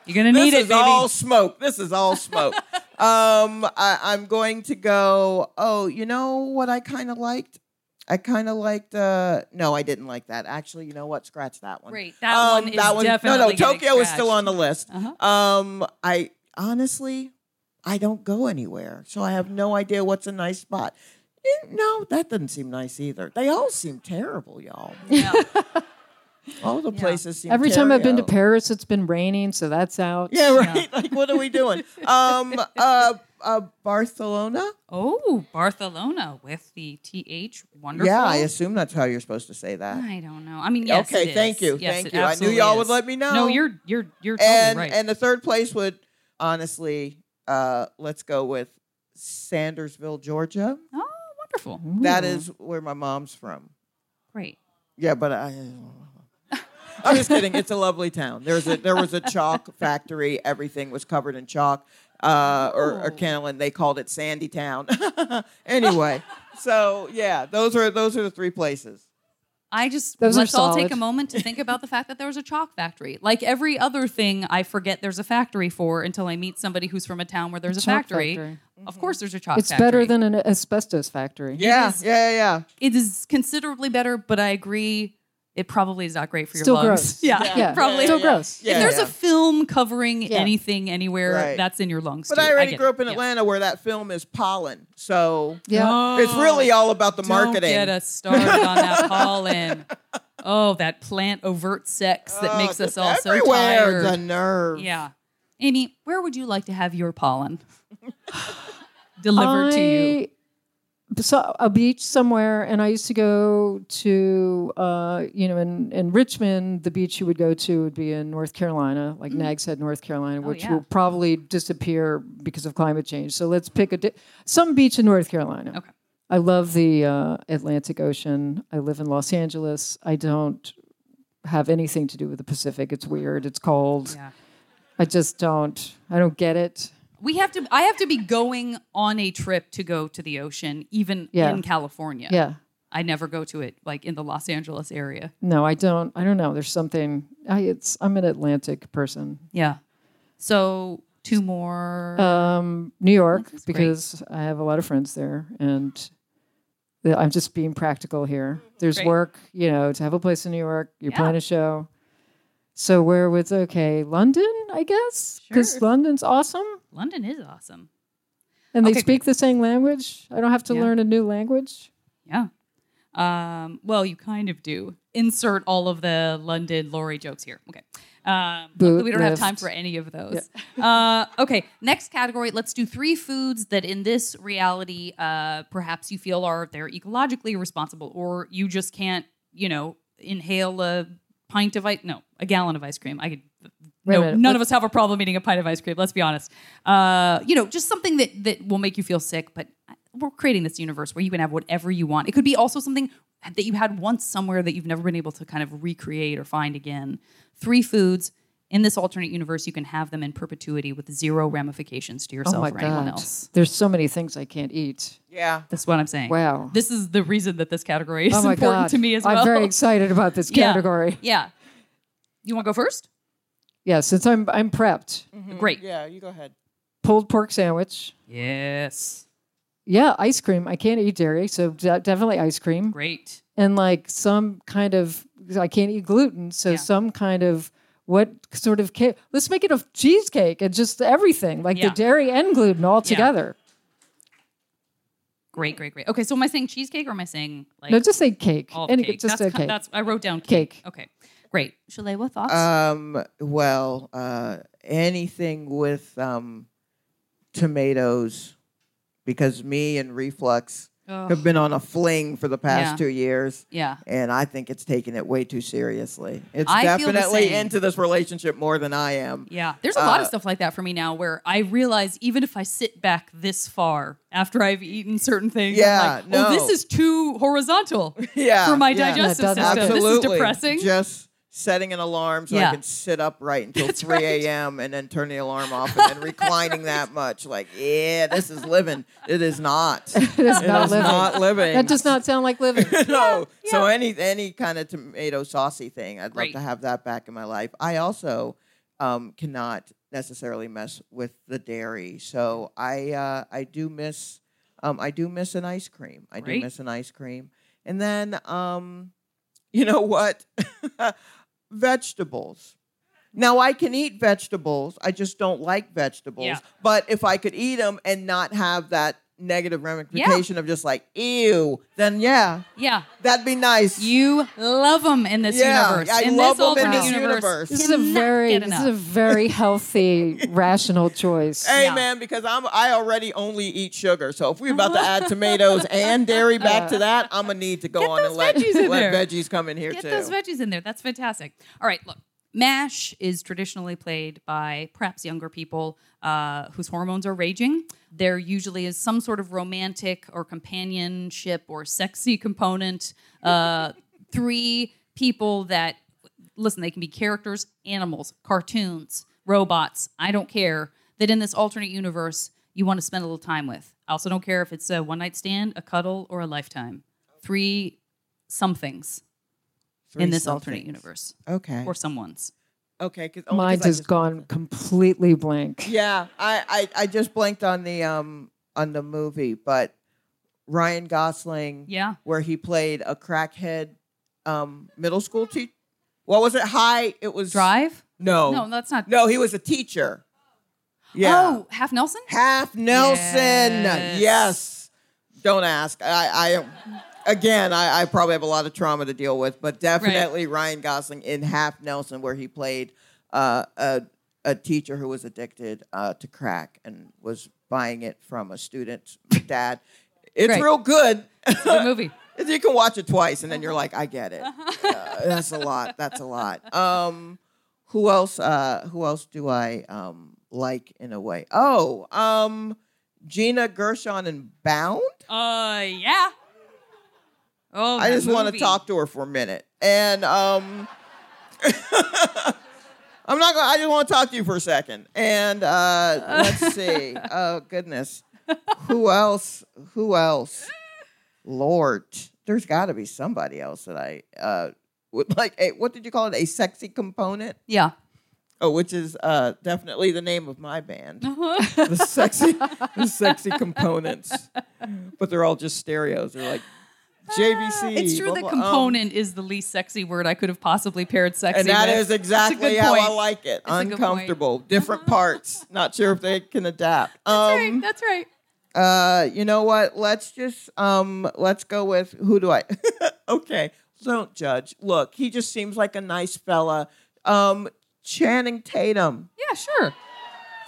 You're gonna need it, baby. this it, is baby. all smoke. This is all smoke. um, I, I'm going to go. Oh, you know what I kind of liked? I kind of liked. Uh, no, I didn't like that. Actually, you know what? Scratch that one. Great. That Um, one is that one, definitely no, no. Tokyo is still on the list. Uh-huh. Um, I honestly, I don't go anywhere, so I have no idea what's a nice spot. No, that doesn't seem nice either. They all seem terrible, y'all. Yeah. All the places seem. Every time I've been to. Paris, it's been raining, so that's out. Yeah, right. Like, what are we doing? um, uh, uh, Barcelona. oh, Barcelona with the th. Wonderful. Yeah, I assume that's how you're supposed to say that. I don't know. I mean, yes. Okay, it thank is. you, Yes, thank you. I knew y'all would let me know. No, you're you're you're totally And right. and the third place would honestly, uh, let's go with Sandersville, Georgia. oh, wonderful. That is where my mom's from. Great. Yeah, but I. I'm just kidding. It's a lovely town. There's a there was a chalk factory. Everything was covered in chalk. Uh, or, or Kennelin, they called it Sandy Town. anyway, so yeah, those are those are the three places. I just Those let's all take a moment to think about the fact that there was a chalk factory. Like every other thing, I forget there's a factory for until I meet somebody who's from a town where there's a, chalk factory. factory. Of course, there's a chalk. Factory. It's factory. better than an asbestos factory. Yeah, is- yeah, yeah, yeah. it is considerably better, but I agree it probably is not great for your Still lungs. gross. Yeah, Yeah. probably. Still gross. Yeah, if there's yeah. a film covering Yeah. anything anywhere, Right. that's in your lungs. But too. I already get grew up in Yeah. Atlanta where that film is pollen. So Yeah. Oh. it's really all about the Don't marketing. get us started on that pollen. Oh, that plant overt sex that Oh, makes us all so everywhere, tired. The nerve. Yeah. Aimee, where would you like to have your pollen delivered to you? So a beach somewhere, and I used to go to, uh, you know, in, in Richmond, the beach you would go to would be in North Carolina, like Nags Head, North Carolina, which Mm. Oh, yeah. will probably disappear because of climate change. So let's pick a di- some beach in North Carolina. Okay. I love the uh, Atlantic Ocean. I live in Los Angeles. I don't have anything to do with the Pacific. It's weird. It's cold. Yeah. I just don't. I don't get it. We have to I have to be going on a trip to go to the ocean, even Yeah. in California. Yeah. I never go to it like in the Los Angeles area. No, I don't. I don't know. There's something. I, it's. I'm an Atlantic person. Yeah. So two more Um, New York That's great. because I have a lot of friends there, and I'm just being practical here. There's Great. work, you know, to have a place in New York. You're Yeah. playing a show. So where was okay? London, I guess, because Sure. London's awesome, London is awesome. and they Okay, speak the same language. I don't have to Yeah. learn a new language. Yeah. Um, well, you kind of do. Insert all of the London Laurie jokes here. Okay. Um, Boot we don't have time for any of those. Uh, okay. Next category. Let's do three foods that in this reality, uh, perhaps you feel are they're ecologically responsible, or you just can't, you know, inhale a pint of ice. No, a gallon of ice cream. I could. Wait no, minute, none what- of us have a problem eating a pint of ice cream. Let's be honest. Uh, you know, just something that that will make you feel sick, but we're creating this universe where you can have whatever you want. It could be also something that you had once somewhere that you've never been able to kind of recreate or find again. Three foods in this alternate universe, you can have them in perpetuity with zero ramifications to Oh yourself my or anyone god! else. There's so many things I can't eat. Yeah. That's what I'm saying. Wow. This is the reason that this category is oh my important god! to me as well. I'm very excited about this Yeah. category. Yeah. You want to go first? Yeah, since I'm I'm prepped. Mm-hmm. Great. Yeah, you go ahead. Pulled pork sandwich. Yes. Yeah, ice cream. I can't eat dairy, so de- definitely ice cream. Great. And like some kind of, I can't eat gluten, so Yeah. some kind of what sort of cake? Let's make it a cheesecake and just everything, like Yeah. the dairy and gluten all together. Great, great, great. Okay, so am I saying cheesecake or am I saying like No, just say cake. all of Any, cake? just that's, a ki- cake. That's I wrote down cake. Cake. Okay, great. Shalay, what thoughts? Um. Well, uh, anything with um, tomatoes, because me and reflux Ugh. have been on a fling for the past Yeah. two years, yeah. and I think it's taking it way too seriously. It's I feel the definitely same. into this relationship more than I am. Yeah, there's a lot of Uh, stuff like that for me now where I realize even if I sit back this far after I've eaten certain things, I'm Yeah, like, oh, this is too horizontal Yeah, for my yeah. digestive Yeah, system. doesn't happen. This is Absolutely. depressing. Just setting an alarm so Yeah. I can sit upright until That's 3 right. a.m. and then turn the alarm off and then reclining that much. Like, yeah, this is living. It is not. it is It not is living. not living. That does not sound like living. no. So any any kind of tomato saucy thing, I'd Great. love to have that back in my life. I also um, cannot necessarily mess with the dairy, so I uh, I do miss um, I do miss an ice cream. I do miss an ice cream, and then um, you know what, vegetables. Now I can eat vegetables. I just don't like vegetables. Yeah. But if I could eat them and not have that negative ramification of just like ew, then yeah, yeah, that'd be nice. you love them in this Yeah, universe. I in love this 'em in alternate this universe. universe. This is a very this is a very healthy, rational choice. Hey Yeah. man, because I'm I already only eat sugar. So if we're about to add tomatoes and dairy uh, back to that, I'm gonna need to go Get on those and let, veggies let there. veggies come in here Get too. those veggies in there. That's fantastic. All right, look. MASH is traditionally played by perhaps younger people uh, whose hormones are raging. There usually is some sort of romantic or companionship or sexy component. Uh, three people that, listen, they can be characters, animals, cartoons, robots, I don't care, that in this alternate universe you want to spend a little time with. I also don't care if it's a one night stand, a cuddle, or a lifetime. Three somethings Three in this alternate universe Okay. or someone's. Okay. Cause, only 'cause Mine I has gone completely blank. Yeah, I, I I just blanked on the um on the movie, but Ryan Gosling, Yeah. where he played a crackhead um, middle school teacher. What was it? High. It was Drive? No, No, that's not. no. He was a teacher. Yeah. Oh, Half Nelson? Half Nelson. Yes. Yes. Don't ask. I, I again, I, I probably have a lot of trauma to deal with, but definitely Ryan Gosling in Half Nelson, where he played uh, a a teacher who was addicted uh, to crack and was buying it from a student's dad. It's Great. real good. Good movie. you can watch it twice, and then you're like, I get it. Uh, that's a lot. That's a lot. Um, who else? Uh, who else do I um, like in a way? Oh, um, Gina Gershon and Bound. Uh, yeah. Oh, I just want to talk to her for a minute, and um, I'm not. Gonna, I just want to talk to you for a second, and uh, let's see. Oh goodness, who else? Who else? Lord, there's got to be somebody else that I uh, would like. A, what did you call it? A sexy component? Yeah. Oh, which is uh, definitely the name of my band. Uh-huh. the sexy, the sexy components, but they're all just stereos. They're like JVC. It's true blah, that blah, um, component is the least sexy word I could have possibly paired sexy and that with. is exactly how I like it. It's point. Uncomfortable, different parts. Not sure if they can adapt. That's Um, right. That's right. uh, you know what? Let's just um, let's go with who do I? okay, don't judge. Look, he just seems like a nice fella. Um, Channing Tatum, Yeah, sure.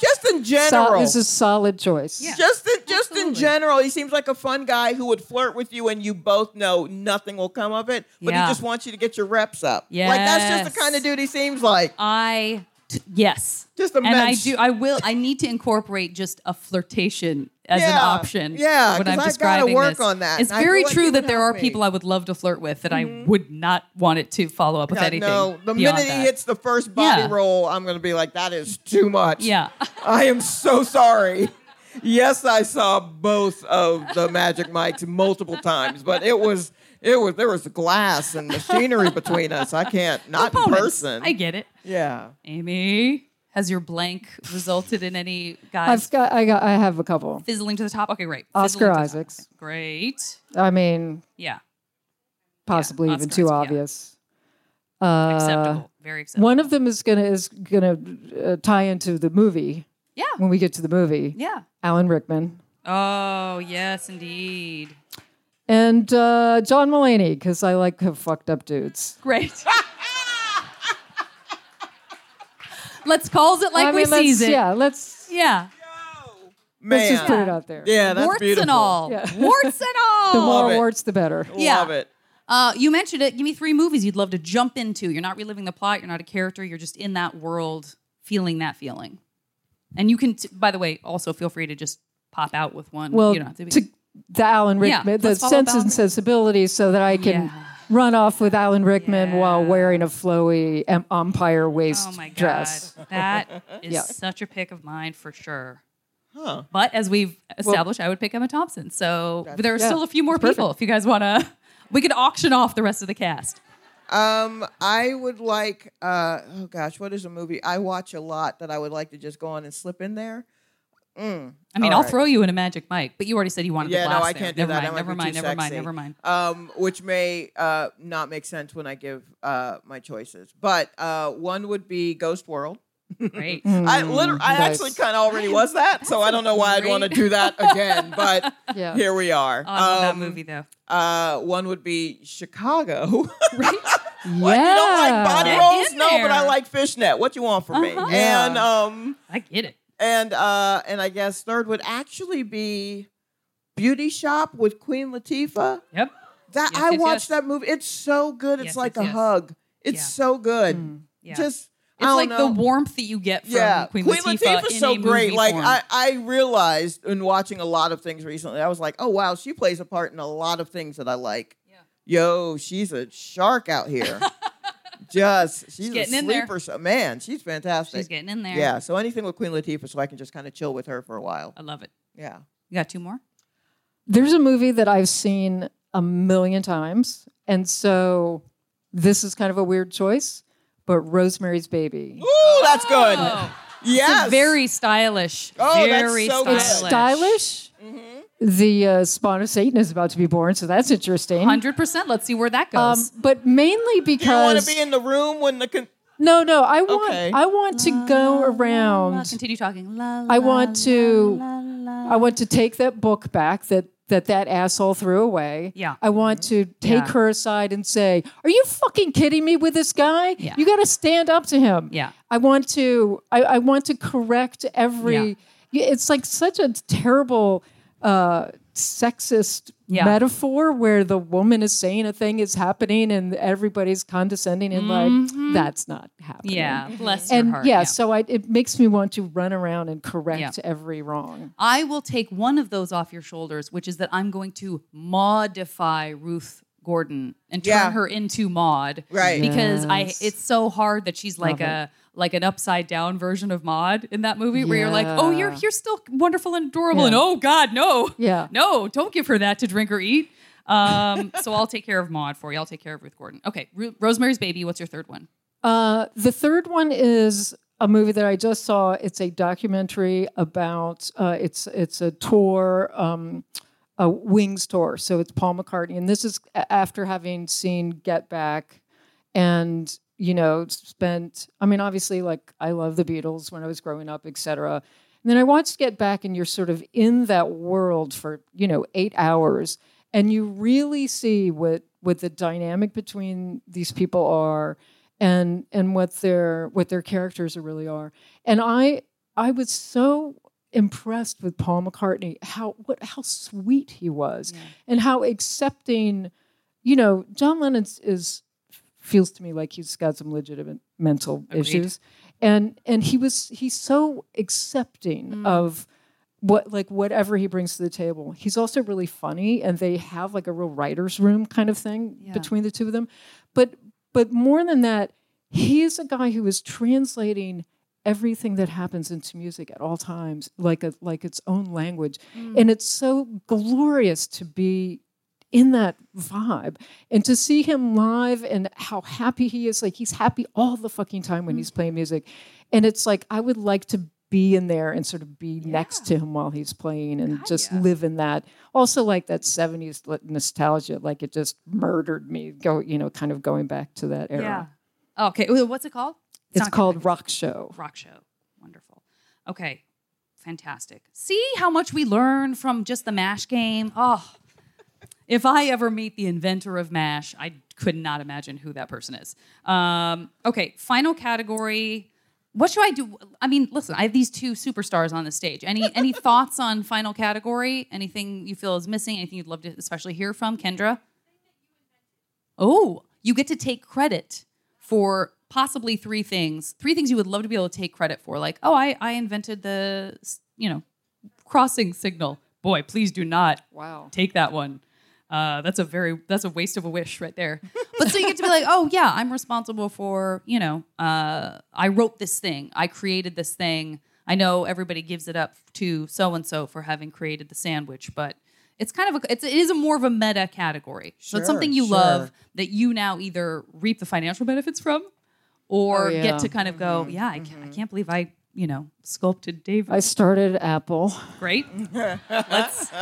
Just in So, general. is a solid choice. Yeah. just in, just in general, he seems like a fun guy who would flirt with you, and you both know nothing will come of it. But Yeah. he just wants you to get your reps up. like that's just the kind of dude he seems like. I t- yes. Just a and I do. I will. I need to incorporate just a flirtation as an option. yeah, when I'm describing work this. on that, It's very like true that there are me. people I would love to flirt with that I mm-hmm. would not want it to follow up with Yeah, anything. no, the minute he hits the first body Yeah. roll, I'm gonna be like, that is too much. yeah. I am so sorry. Yes, I saw both of the Magic Mikes multiple times, but it was it was there was glass and machinery between us. I can't not in person. I get it. yeah. Aimee, has your blank resulted in any guys I've got, I got, I have a couple. fizzling to the top? Okay, great. Oscar Fizzling to the top. Isaacs. Great. I mean, Yeah. possibly even Oscar too Isaac, yeah. obvious. Uh, Acceptable. Very acceptable. One of them is gonna is gonna uh, tie into the movie yeah. when we get to the movie. Yeah. Alan Rickman Oh, yes, indeed. and uh, John Mulaney because I like fucked up dudes. Great. Let's calls it like I we mean, let's, sees it. Yeah, let's Yeah. let's Man. just put it out there. Yeah, that's Warts beautiful. and all. Yeah. Warts and all. The Love more it. warts, the better. Yeah. Love it. Uh, you mentioned it. Give me three movies you'd love to jump into. You're not reliving the plot. You're not a character. You're just in that world, feeling that feeling. And you can, t- by the way, also feel free to just pop out with one. Well, you don't have to be. to the Alan Yeah, Rickman, the let's sense and Rick- sensibilities, so that I can Yeah. Run off with Alan Rickman while wearing a flowy empire waist oh my god, dress. that is Yeah. such a pick of mine for sure. Huh. But as we've established, I would pick Emma Thompson. So but there are yeah, still a few more it's perfect. people. If you guys want to, we could auction off the rest of the cast. Um, I would like. Uh, oh gosh, what is a movie I watch a lot that I would like to just go on and slip in there? Mm. I mean, All I'll right. throw you in a Magic Mike, but you already said you wanted Yeah, the no, glass I can't do never that. Mind, That might never mind. Never mind. sexy. Never mind. um, which may uh, not make sense when I give uh, my choices. But uh, one would be Ghost World. Great. I literally, I nice. actually kind of already was that, so I don't know why I'd want to do that again. But Yeah. here we are. Oh, I love that Um, movie though. Uh, one would be Chicago. Right? What, you don't like Yeah. body rolls? No, but I like fishnet. What you want from me? Uh-huh. And Yeah. um, I get it. And uh, and I guess third would actually be Beauty Shop with Queen Latifah. Yep. That Yes, I yes, watched yes. that movie. It's so good. It's Yes, like yes, a yes. hug. It's Yeah. so good. Yeah. Just I it's don't like know. the warmth that you get from yeah, Queen, Queen Latifah Latifah's in so a great. movie Like form. I, I realized in watching a lot of things recently, I was like, oh wow, she plays a part in a lot of things that I like. Yeah. Yo, she's a shark out here. just she's, getting a in there. sleeper. So, man, she's fantastic. She's getting in there. Yeah, so anything with Queen Latifah, so I can just kind of chill with her for a while. I love it. Yeah. You got two more? There's a movie that I've seen a million times, and so this is kind of a weird choice, but Rosemary's Baby. Ooh, that's good. Oh, Yes. It's very stylish. Oh, that's very so good. It's stylish. stylish. The uh, spawn of Satan is about to be born, so that's interesting. Hundred percent. Let's see where that Um, goes. but mainly because You want to be in the room when the con- no, no, I want Okay. I want to go around. continue talking. La, I want to la, la. I want to take that book back that that that asshole threw away. Yeah. I want to take Yeah. her aside and say, "Are you fucking kidding me with this guy? Yeah. You got to stand up to him." Yeah. I want to I, I want to correct every Yeah. it's like such a terrible uh sexist Yeah. metaphor where the woman is saying a thing is happening and everybody's condescending and like that's not happening. Mm-hmm. Yeah, bless your And heart. yeah, so I, it makes me want to run around and correct Yeah. every wrong. I will take one of those off your shoulders, which is that I'm going to modify Ruth Gordon and turn Yeah. her into Maude. Right. Because I it's so hard that she's like Love a like an upside down version of Maude in that movie where you're like, oh, you're you're still wonderful and adorable, Yeah. and oh God, no. Yeah. No, don't give her that to drink or eat. Um, so I'll take care of Maude for you. I'll take care of Ruth Gordon. Okay, Ru- Rosemary's Baby. What's your third one? Uh, the third one is a movie that I just saw. It's a documentary about uh, it's it's a tour, um, a Wings tour. So it's Paul McCartney, and this is after having seen Get Back, and you know spent. I mean, obviously, like I love the Beatles when I was growing up, etc. And then I watched Get Back, and you're sort of in that world for you know eight hours, and you really see what what the dynamic between these people are and and what their what their characters really are. And I I was so impressed with Paul McCartney how what how sweet he was and how accepting you know John Lennon is feels to me like he's got some legitimate mental issues. And and he was he's so accepting mm. of what like whatever he brings to the table. He's also really funny and they have like a real writers room kind of thing Yeah. between the two of them. But but more than that he is a guy who is translating everything that happens into music at all times like a like its own language. Mm. And it's so glorious to be in that vibe and to see him live and how happy he is like he's happy all the fucking time when mm. he's playing music and it's like i would like to be in there and sort of be next to him while he's playing and just live in that also like that 70s nostalgia like it just murdered me go you know kind of going back to that era Yeah. Oh, okay. What's it called? it's not called rock show rock show. Wonderful. Okay. Fantastic. See how much we learn from just the MASH game? Oh, if I ever meet the inventor of MASH, I could not imagine who that person is. Um, okay, final category. What should I do? I mean, listen, I have these two superstars on the stage. Any any thoughts on final category? Anything you feel is missing? Anything you'd love to especially hear from Kendra? Oh, you get to take credit for possibly three things. Three things you would love to be able to take credit for. Like, oh, I, I invented the, you know, crossing signal. Boy, please do not wow take that one. Uh, that's a very that's a waste of a wish right there. But so you get to be like, oh yeah, I'm responsible for you know, uh, I wrote this thing, I created this thing. I know everybody gives it up to so and so for having created the sandwich, but it's kind of a it's it is a more of a meta category. so it's something you sure. love that you now either reap the financial benefits from, or Oh, yeah. get to kind of go, Mm-hmm, yeah, I, can't, I can't believe I you know sculpted David. i started apple Great. let's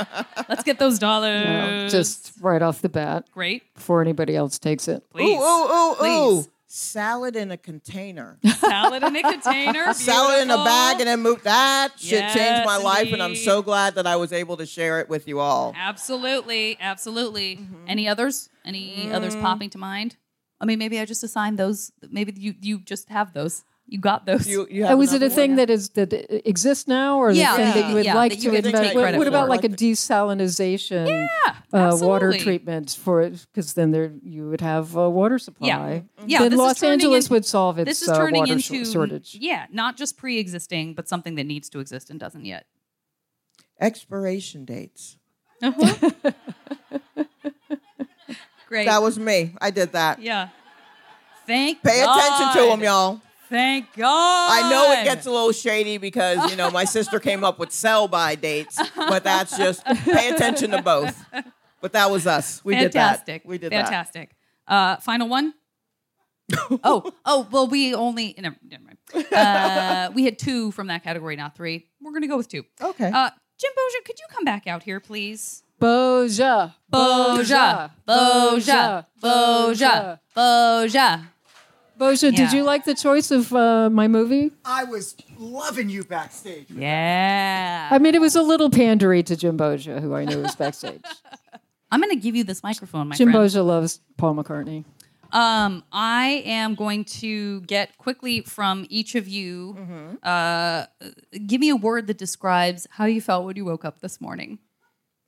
let's get those dollars. you just right off the bat great. before anybody else takes it Please. Ooh, ooh, ooh, ooh. Please. Salad in a container. Salad in a container. Salad in a bag and then move. That shit changed Yes, my life, and I'm so glad that I was able to share it with you all. Absolutely, absolutely. Mm-hmm. Any others? Any others popping to mind? I mean, maybe I just assigned those. Maybe you you just have those. You got those. You, you Oh, have is it a thing one? that is that exists now, or Yeah, the thing that you would yeah, like you to get to invent? What, what about for. like a desalinization yeah, uh, water absolutely. treatment for it? Because then there you would have a water supply. Yeah, yeah. Then Los Angeles in- would solve its This is uh, turning water into shor- shortage. Yeah, not just pre-existing, but something that needs to exist and doesn't yet. expiration dates. Great. That was me. I did that. yeah. Thank. Pay attention to them, y'all. Thank God. I know it gets a little shady because you know my sister came up with sell by dates, but that's just pay attention to both. But that was us. We fantastic. did that. Fantastic. We did that. fantastic. Uh, final one. oh, oh. Well, we only never, never mind. Uh, we had two from that category, not three. We're gonna go with two. Okay. Uh, Jim Boggia, could you come back out here, please? Boggia. Boggia, Boggia, Boggia, Boggia. Boggia, did Yeah. you like the choice of uh, my movie? I was loving you backstage. Yeah. I mean, it was a little pandery to Jim Boggia, who I knew was backstage. I'm going to give you this microphone, my Jim friend. Boggia loves Paul McCartney. Um, I am going to get quickly from each of you. Uh, give me a word that describes how you felt when you woke up this morning.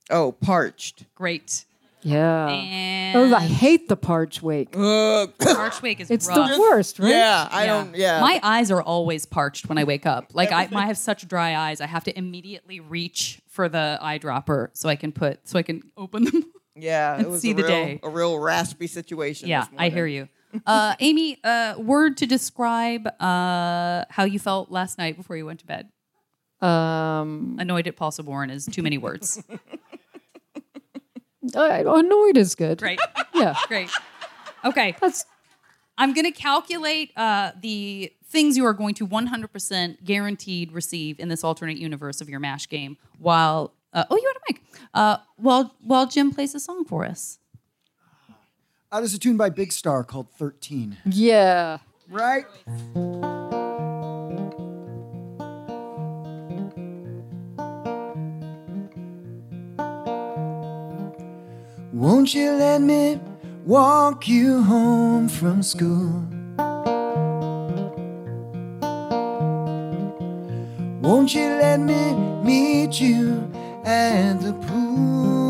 Oh, parched. Great. Yeah. And Oh, I hate the parch wake. Ugh. Archwake is It's rough. the worst, right? yeah, I don't. Yeah. My eyes are always parched when I wake up. Like I, I have such dry eyes, I have to immediately reach for the eyedropper so I can put so I can open them. yeah. and It was see a the real, day. A real raspy situation. yeah, this I hear you. Uh, Aimee, uh, word to describe uh, how you felt last night before you went to bed. Um, Annoyed at Paul Saborn is too many words. I- annoyed is good. Great, Yeah. great. Okay, That's I'm going to calculate uh, the things you are going to 100% guaranteed receive in this alternate universe of your MASH game while, uh, oh, you had a mic. Uh, while, while Jim plays a song for us. Uh, there's a tune by Big Star called 13. yeah. Right? Won't you let me walk you home from school? Won't you let me meet you at the pool?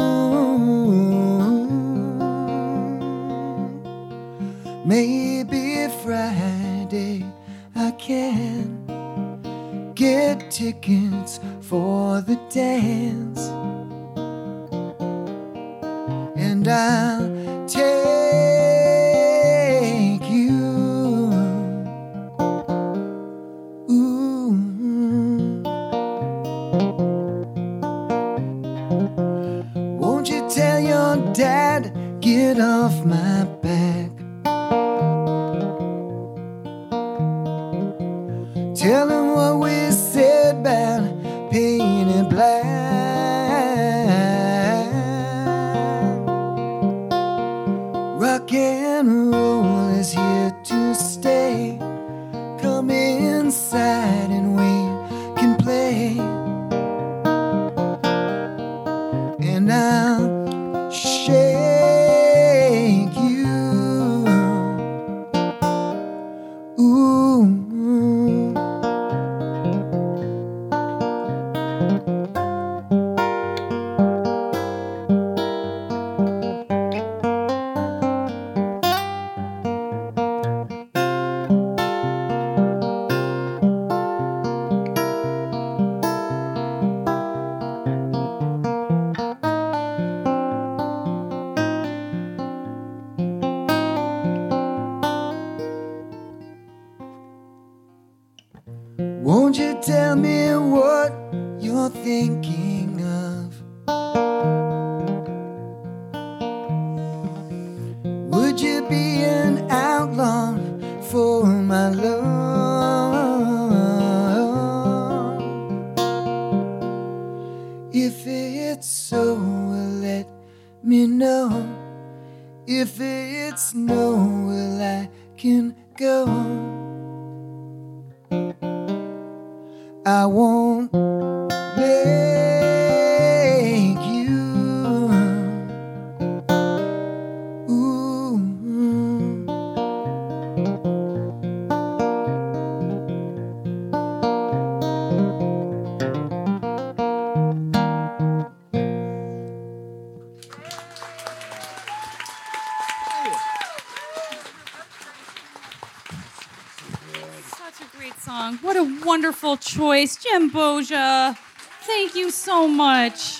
So much.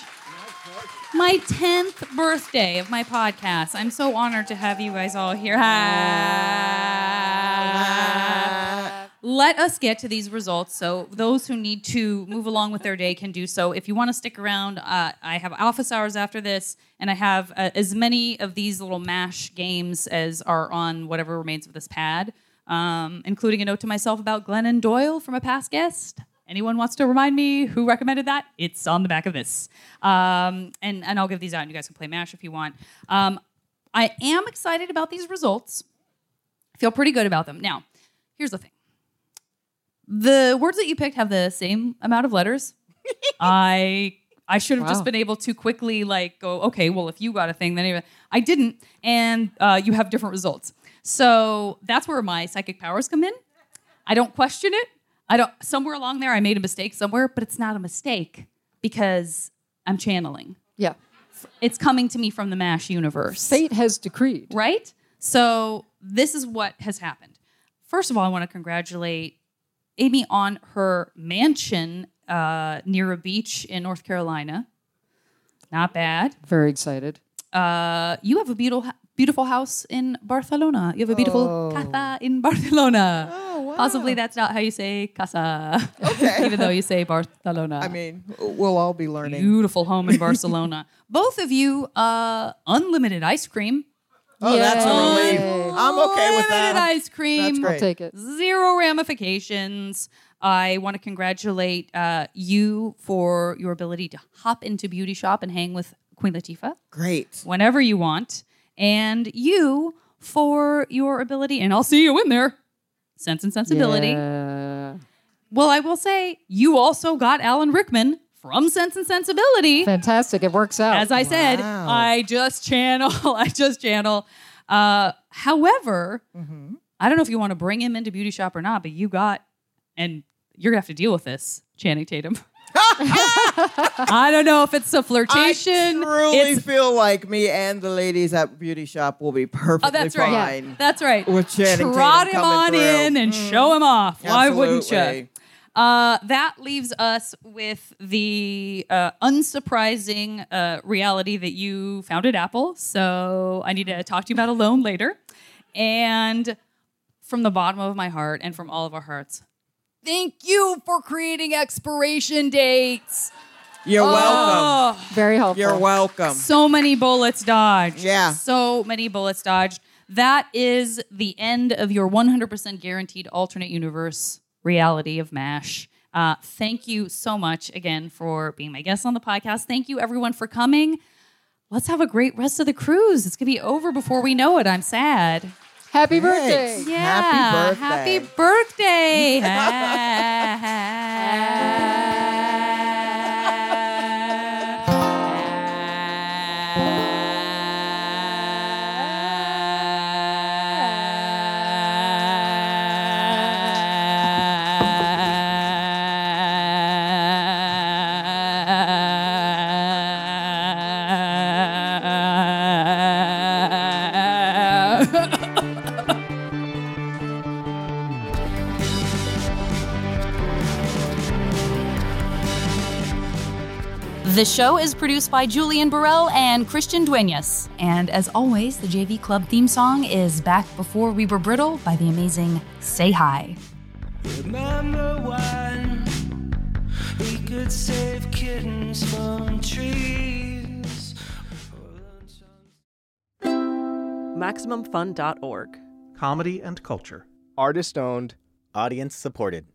My 10th birthday of my podcast. I'm so honored to have you guys all here. Let us get to these results. So, those who need to move along with their day can do so. If you want to stick around, uh, I have office hours after this, and I have uh, as many of these little MASH games as are on whatever remains of this pad, um, including a note to myself about Glennon Doyle from a past guest anyone wants to remind me who recommended that, it's on the back of this. Um, and and I'll give these out, and you guys can play Mash if you want. Um, I am excited about these results. I feel pretty good about them. Now, here's the thing: the words that you picked have the same amount of letters. I I should have just been able to quickly like go, okay, well, if you got a thing, then anyway. I didn't, and uh, you have different results. So that's where my psychic powers come in. I don't question it. I don't. Somewhere along there, I made a mistake somewhere, but it's not a mistake because I'm channeling. Yeah. It's coming to me from the Mash universe Fate has decreed. right? So this is what has happened. First of all, I want to congratulate Aimee on her mansion uh, near a beach in North Carolina. Not bad. Very excited. Uh, you have a beautiful, beautiful house in Barcelona. You have a beautiful casa in Barcelona. Oh, wow. Possibly that's not how you say casa. Okay. Even though you say Barcelona. I mean, we'll all be learning. beautiful home in Barcelona. Both of you, uh, unlimited ice cream. Oh, that's a relief. Yay. I'm okay with that. Unlimited ice cream. That's great. I'll take it. Zero ramifications. I want to congratulate uh, you for your ability to hop into Beauty Shop and hang with Queen Latifah Great. whenever you want. And you for your ability, and I'll see you in there, Sense and Sensibility. Yeah. Well, I will say, you also got Alan Rickman from Sense and Sensibility. Fantastic. It works out. As I said, I just channel. I just channel. Uh, however, Mm-hmm. I don't know if you want to bring him into Beauty Shop or not, but you got, and you're gonna have to deal with this, Channing Tatum. I don't know if it's a flirtation. I truly It's- feel like me and the ladies at Beauty Shop will be perfectly oh, that's right. fine. That's right. With Channing Trot Tatum him on through. Mm. in and show him off. Why wouldn't you? Uh, that leaves us with the uh, unsurprising uh, reality that you founded Apple. So I need to talk to you about a loan later. And from the bottom of my heart and from all of our hearts, thank you for creating expiration dates. You're welcome. Oh, Very helpful. You're welcome. so many bullets dodged. Yeah. So many bullets dodged. That is the end of your 100% guaranteed alternate universe reality of MASH. Uh, thank you so much again for being my guest on the podcast. Thank you, everyone, for coming. Let's have a great rest of the cruise. It's going to be over before we know it. I'm sad. Happy Thanks. birthday. Yeah. Happy birthday. Happy birthday. The show is produced by Julian Burrell and Christian Duenas. And as always, the JV Club theme song is Back Before We Were Brittle by the amazing Say Hi. Remember when we could save kittens from trees? MaximumFun.org. Comedy and culture. Artist owned, audience supported.